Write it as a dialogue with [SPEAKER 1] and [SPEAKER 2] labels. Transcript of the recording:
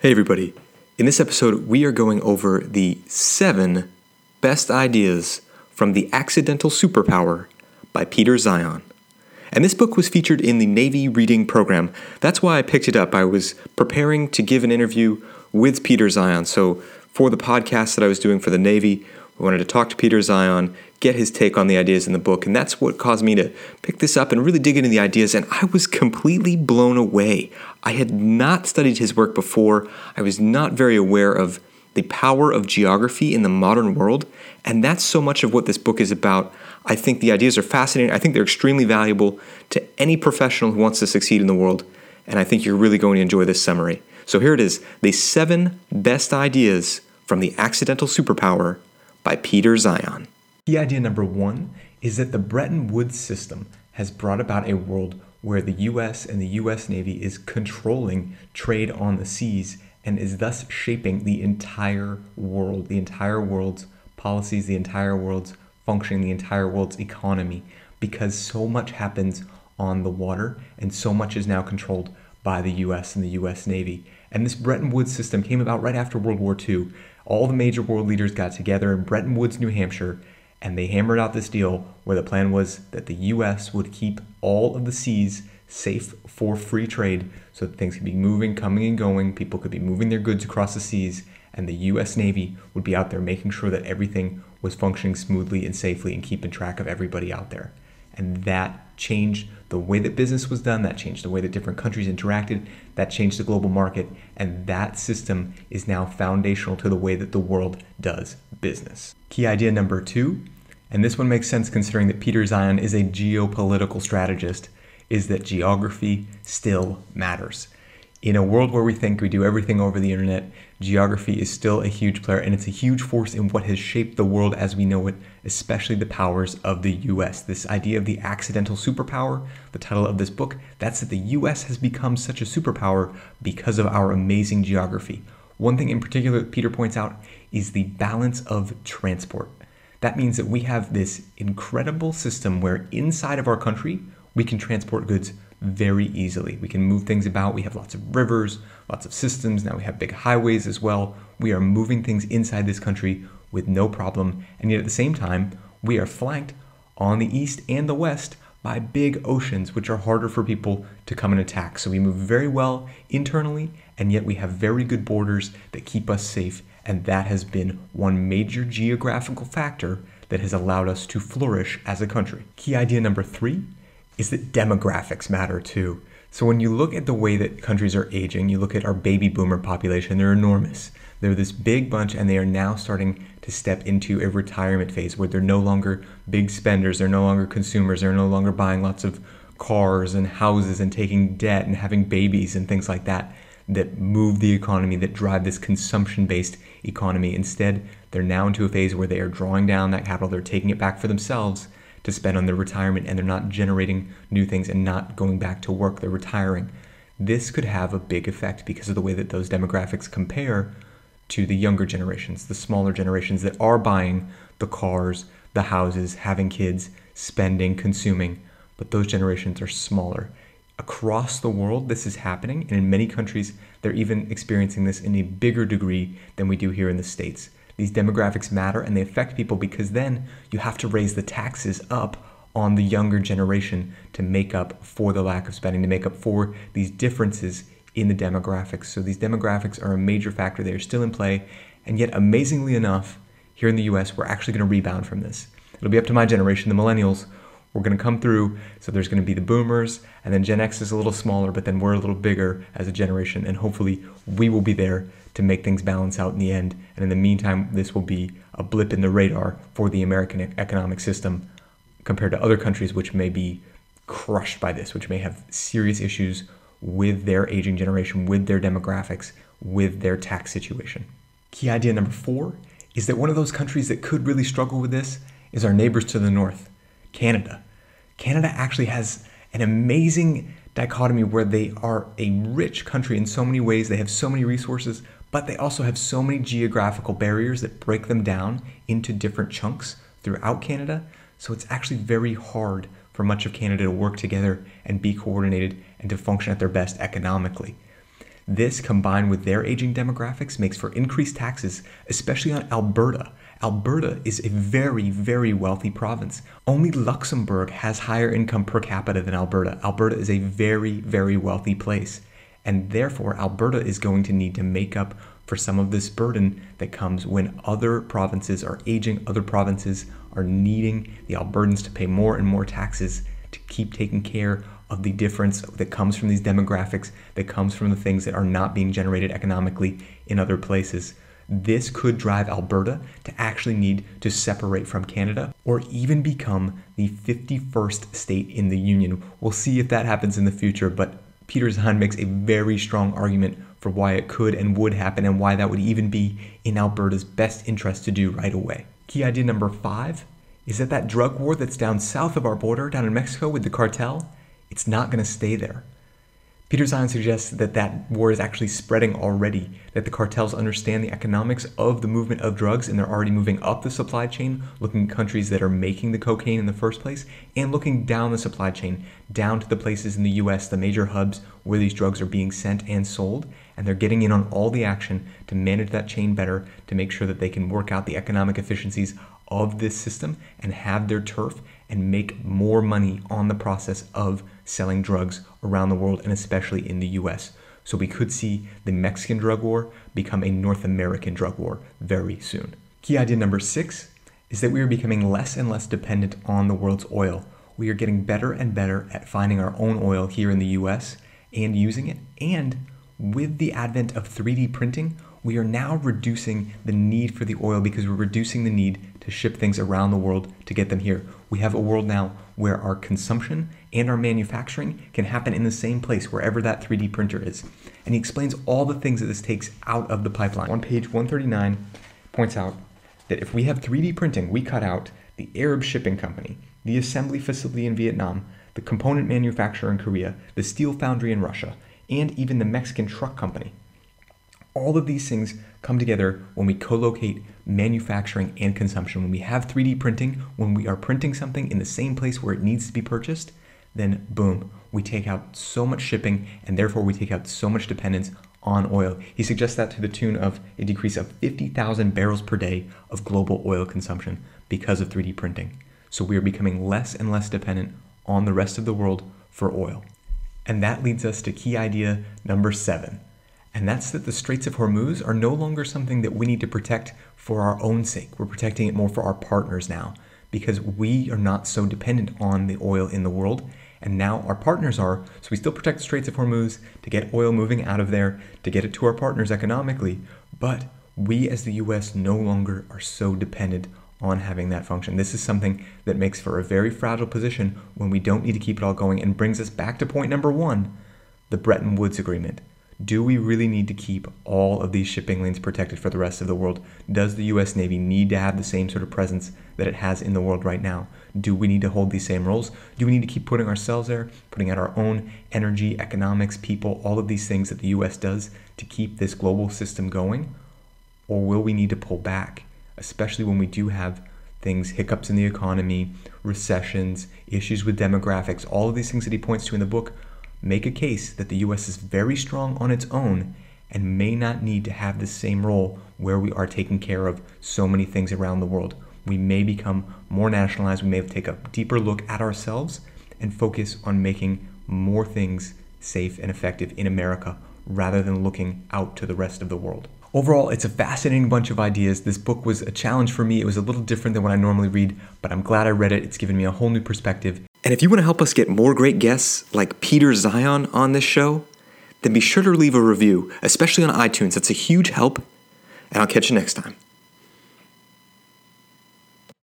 [SPEAKER 1] Hey, everybody. In this episode, we are going over the seven best ideas from The Accidental Superpower by Peter Zeihan. And this book was featured in the Navy Reading Program. That's why I picked it up. I was preparing to give an interview with Peter Zeihan. So, for the podcast that I was doing for the Navy, we wanted to talk to Peter Zeihan, get his take on the ideas in the book, and that's what caused me to pick this up and really dig into the ideas. And I was completely blown away. I had not studied his work before, I was not very aware of the power of geography in the modern world, and that's so much of what this book is about. I think the ideas are fascinating. I think they're extremely valuable to any professional who wants to succeed in the world, and I think you're really going to enjoy this summary. So here it is the seven best ideas from the accidental superpower by Peter Zeihan. Key idea number one is that the Bretton Woods system has brought about a world where the US and the US Navy is controlling trade on the seas and is thus shaping the entire world, the entire world's policies, the entire world's functioning, the entire world's economy, because so much happens on the water and so much is now controlled by the US and the US Navy. And this Bretton Woods system came about right after World War II all the major world leaders got together in Bretton Woods, New Hampshire, and they hammered out this deal where the plan was that the US would keep all of the seas safe for free trade so that things could be moving, coming and going, people could be moving their goods across the seas, and the US Navy would be out there making sure that everything was functioning smoothly and safely and keeping track of everybody out there. And that changed the way that business was done, that changed the way that different countries interacted, that changed the global market, and that system is now foundational to the way that the world does business. Key idea number two, and this one makes sense considering that Peter Zeihan is a geopolitical strategist, is that geography still matters in a world where we think we do everything over the internet, geography is still a huge player and it's a huge force in what has shaped the world as we know it, especially the powers of the US. This idea of the accidental superpower, the title of this book, that's that the US has become such a superpower because of our amazing geography. One thing in particular that Peter points out is the balance of transport. That means that we have this incredible system where inside of our country, we can transport goods very easily. We can move things about. We have lots of rivers, lots of systems. Now we have big highways as well. We are moving things inside this country with no problem. And yet at the same time, we are flanked on the east and the west by big oceans, which are harder for people to come and attack. So we move very well internally, and yet we have very good borders that keep us safe. And that has been one major geographical factor that has allowed us to flourish as a country. Key idea number three is that demographics matter too. So when you look at the way that countries are aging, you look at our baby boomer population, they're enormous. They're this big bunch and they are now starting to step into a retirement phase where they're no longer big spenders, they're no longer consumers, they're no longer buying lots of cars and houses and taking debt and having babies and things like that that move the economy, that drive this consumption based economy. Instead, they're now into a phase where they are drawing down that capital, they're taking it back for themselves to spend on their retirement and they're not generating new things and not going back to work, they're retiring. This could have a big effect because of the way that those demographics compare to the younger generations, the smaller generations that are buying the cars, the houses, having kids, spending, consuming, but those generations are smaller. Across the world, this is happening, and in many countries, they're even experiencing this in a bigger degree than we do here in the States. These demographics matter and they affect people because then you have to raise the taxes up on the younger generation to make up for the lack of spending, to make up for these differences in the demographics. So these demographics are a major factor. They are still in play. And yet, amazingly enough, here in the US, we're actually going to rebound from this. It'll be up to my generation, the millennials. We're going to come through. So there's going to be the boomers, and then Gen X is a little smaller, but then we're a little bigger as a generation. And hopefully, we will be there to make things balance out in the end. And in the meantime, this will be a blip in the radar for the American economic system compared to other countries which may be crushed by this, which may have serious issues with their aging generation, with their demographics, with their tax situation. Key idea number four is that one of those countries that could really struggle with this is our neighbors to the north, Canada. Canada actually has an amazing dichotomy where they are a rich country in so many ways, they have so many resources, but they also have so many geographical barriers that break them down into different chunks throughout Canada. So it's actually very hard for much of Canada to work together and be coordinated and to function at their best economically. This, combined with their aging demographics, makes for increased taxes, especially on Alberta. Alberta is a very, very wealthy province. Only Luxembourg has higher income per capita than Alberta. Alberta is a very, very wealthy place. And therefore, Alberta is going to need to make up for some of this burden that comes when other provinces are aging, other provinces are needing the Albertans to pay more and more taxes to keep taking care of the difference that comes from these demographics, that comes from the things that are not being generated economically in other places. This could drive Alberta to actually need to separate from Canada or even become the 51st state in the Union. We'll see if that happens in the future, but Peter Zeihan makes a very strong argument for why it could and would happen and why that would even be in Alberta's best interest to do right away. Key idea number five is that that drug war that's down south of our border, down in Mexico with the cartel, it's not going to stay there. Peter Zeihan suggests that that war is actually spreading already, that the cartels understand the economics of the movement of drugs and they're already moving up the supply chain, looking at countries that are making the cocaine in the first place, and looking down the supply chain, down to the places in the US, the major hubs where these drugs are being sent and sold, and they're getting in on all the action to manage that chain better, to make sure that they can work out the economic efficiencies of this system and have their turf and make more money on the process of selling drugs around the world and especially in the US. So we could see the Mexican drug war become a North American drug war very soon. Key idea number six is that we are becoming less and less dependent on the world's oil. We are getting better and better at finding our own oil here in the US and using it. And with the advent of 3D printing, we are now reducing the need for the oil because we're reducing the need to ship things around the world to get them here. We have a world now where our consumption and our manufacturing can happen in the same place, wherever that 3D printer is. And he explains all the things that this takes out of the pipeline. On page 139, points out that if we have 3D printing, we cut out the Arab shipping company, the assembly facility in Vietnam, the component manufacturer in Korea, the steel foundry in Russia, and even the Mexican truck company. All of these things come together when we co locate manufacturing and consumption. When we have 3D printing, when we are printing something in the same place where it needs to be purchased, then boom, we take out so much shipping and therefore we take out so much dependence on oil. He suggests that to the tune of a decrease of 50,000 barrels per day of global oil consumption because of 3D printing. So we are becoming less and less dependent on the rest of the world for oil. And that leads us to key idea number seven and that's that the Straits of Hormuz are no longer something that we need to protect for our own sake. We're protecting it more for our partners now because we are not so dependent on the oil in the world. And now our partners are. So we still protect the Straits of Hormuz to get oil moving out of there, to get it to our partners economically. But we as the US no longer are so dependent on having that function. This is something that makes for a very fragile position when we don't need to keep it all going and brings us back to point number one the Bretton Woods Agreement. Do we really need to keep all of these shipping lanes protected for the rest of the world? Does the US Navy need to have the same sort of presence that it has in the world right now? Do we need to hold these same roles? Do we need to keep putting ourselves there, putting out our own energy, economics, people, all of these things that the US does to keep this global system going? Or will we need to pull back, especially when we do have things, hiccups in the economy, recessions, issues with demographics, all of these things that he points to in the book make a case that the US is very strong on its own and may not need to have the same role where we are taking care of so many things around the world. We may become more nationalized, we may take a deeper look at ourselves and focus on making more things safe and effective in America rather than looking out to the rest of the world. Overall, it's a fascinating bunch of ideas. This book was a challenge for me. It was a little different than what I normally read, but I'm glad I read it. It's given me a whole new perspective. And if you want to help us get more great guests like Peter Zeihan on this show, then be sure to leave a review, especially on iTunes. That's a huge help. And I'll catch you next time.